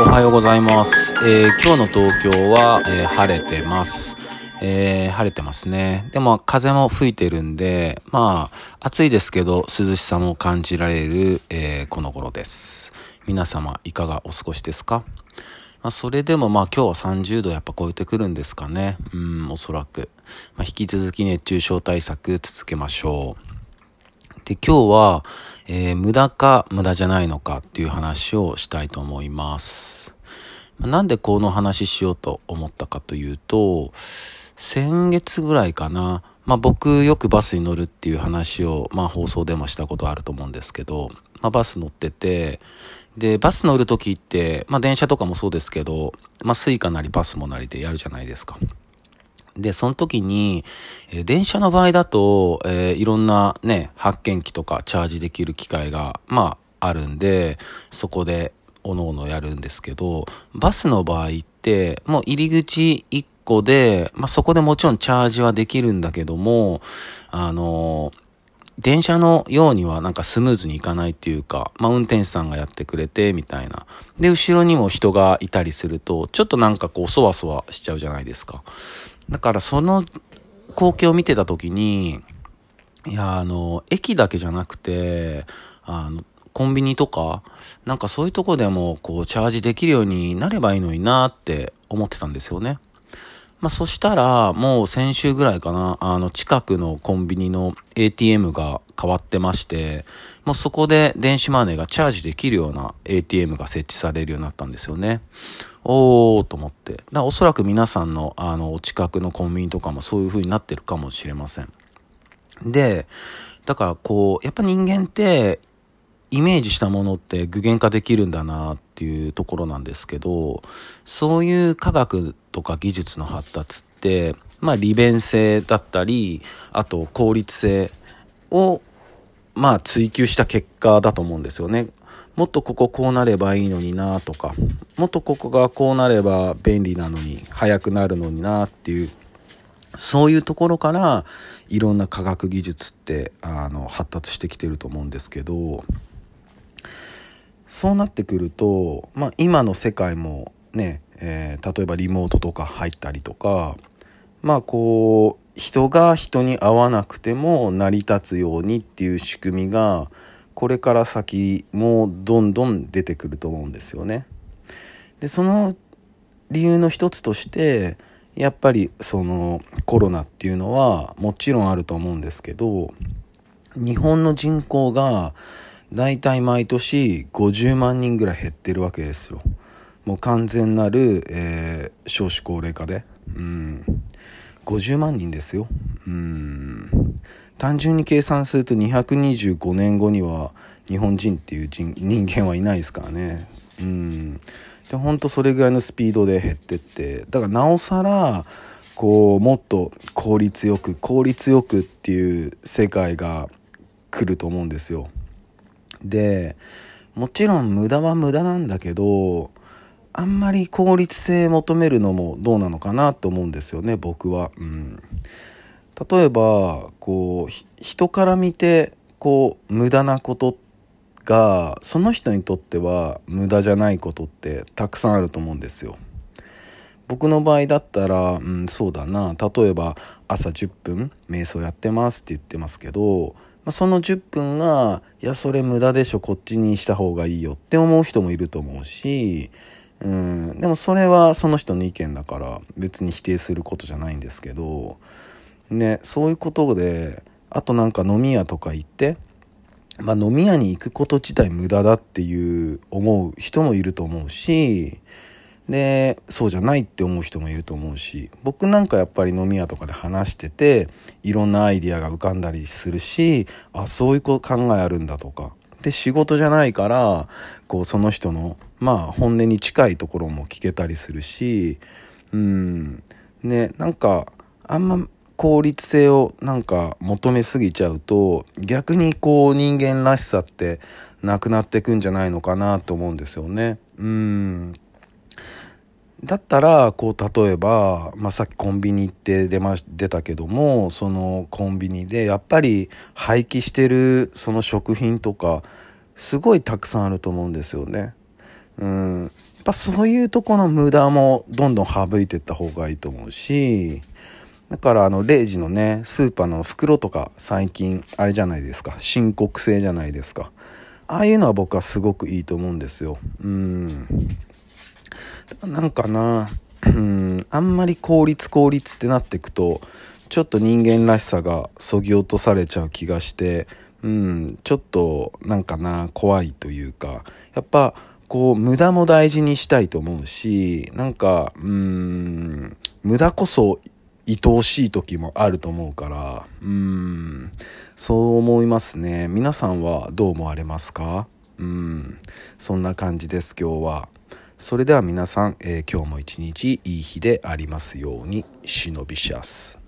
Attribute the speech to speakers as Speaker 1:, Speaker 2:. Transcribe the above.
Speaker 1: おはようございます。えー今日の東京は、えー晴れてます。えー晴れてますね。でも風も吹いてるんで、まあ暑いですけど涼しさも感じられる、えこの頃です。皆様いかがお過ごしですか？まあ、それでもまあ今日は30度やっぱ超えてくるんですかね。うん、おそらく。まあ、引き続き熱中症対策続けましょう。で、今日は、えー無駄か無駄じゃないのかっていう話をしたいと思います。なんでこの話しようと思ったかというと、先月ぐらいかな、まあ僕よくバスに乗るっていう話を、まあ放送でもしたことあると思うんですけど、まあバス乗ってて、で、バス乗るときって、まあ電車とかもそうですけど、まあスイカなりパスモなりでやるじゃないですか。で、その時に、え電車の場合だと、えーいろんなね、発見器とかチャージできる機会が、まあ、あるんで、そこで、おのおのやるんですけど、バスの場合って、もう入り口1個で、まあ、そこでもちろんチャージはできるんだけども、あのー電車のようにはなんかスムーズにいかないっていうか、まあ、運転手さんがやってくれて、みたいな。で、後ろにも人がいたりすると、ちょっとなんかこう、そわそわしちゃうじゃないですか。だからその光景を見てた時に、いや、あの、駅だけじゃなくて、あの、コンビニとか、なんかそういうとこでも、こう、チャージできるようになればいいのになって思ってたんですよね。まあ、そしたら、もう先週ぐらいかな、あの、近くのコンビニの ATM が変わってまして、もうそこで電子マネーがチャージできるような ATM が設置されるようになったんですよね。おーと思って。だからおそらく皆さんの、あの、お近くのコンビニとかもそういう風になってるかもしれません。で、だからこう、やっぱ人間って、イメージしたものって具現化できるんだなってていうところなんですけど、そういう科学とか技術の発達って、まあ利便性だったり、あと効率性を、まあ追求した結果だと思うんですよね。もっとこここうなればいいのになとか、もっとここがこうなれば便利なのに、早くなるのになっていう、そういうところからいろんな科学技術ってあの発達してきてると思うんですけど、そうなってくると、まあ、今の世界もね、えー例えばリモートとか入ったりとかまあこう人が人に会わなくても成り立つようにっていう仕組みがこれから先もどんどん出てくると思うんですよね。でその理由の一つとしてやっぱりそのコロナっていうのはもちろんあると思うんですけど日本の人口がたい毎年50万人ぐらい減ってるわけですよ。もう完全なる、えー少子高齢化で。うん。50万人ですよ。うん。単純に計算すると225年後には日本人っていう人人間はいないですからね。うん。で、ほんとそれぐらいのスピードで減ってって。だからなおさら、こう、もっと効率よく、効率よくっていう世界が来ると思うんですよ。でもちろん無駄は無駄なんだけどあんまり効率性求めるのもどうなのかなと思うんですよね僕は。うん、例えばこう人から見てこう無駄なことがその人にとっては無駄じゃないことってたくさんあると思うんですよ。僕の場合だったら、うん、そうだな例えば朝10分瞑想やってますって言ってますけど、まあ、その10分がいやそれ無駄でしょこっちにした方がいいよって思う人もいると思うし、うん、でもそれはその人の意見だから別に否定することじゃないんですけど、ね、そういうことであとなんか飲み屋とか行ってまあ、飲み屋に行くこと自体無駄だっていう思う人もいると思うしでそうじゃないって思う人もいると思うし僕なんかやっぱり飲み屋とかで話してていろんなアイディアが浮かんだりするしあそういう考えあるんだとか。で仕事じゃないからこうその人のまあ本音に近いところも聞けたりするしうん。ねなんかあんま効率性をなんか求めすぎちゃうと逆にこう人間らしさってなくなってくんじゃないのかなと思うんですよね。うん。だったらこう例えば、まあ、さっきコンビニ行って出ま出たけどもそのコンビニでやっぱり廃棄してるその食品とかすごいたくさんあると思うんですよね。うん、っぱそういうとこの無駄もどんどん省いていった方がいいと思うし、だからあの、0時のね、スーパーの袋とか最近、あれじゃないですか、申告制じゃないですか。ああいうのは僕はすごくいいと思うんですよ。うん。なんかな、うん、あんまり効率効率ってなっていくと、ちょっと人間らしさがそぎ落とされちゃう気がして、うん、ちょっとなんかな、怖いというか、やっぱ、こう、無駄も大事にしたいと思うし、なんか、うん、無駄こそ愛おしい時もあると思うから、うん、そう思いますね。皆さんはどう思われますか？うん、そんな感じです、今日は。それでは皆さん、えー、今日も一日いい日でありますように、忍びシャス。